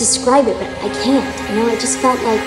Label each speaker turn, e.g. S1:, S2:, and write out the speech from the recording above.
S1: describe it, but I can't. You know, I just felt like.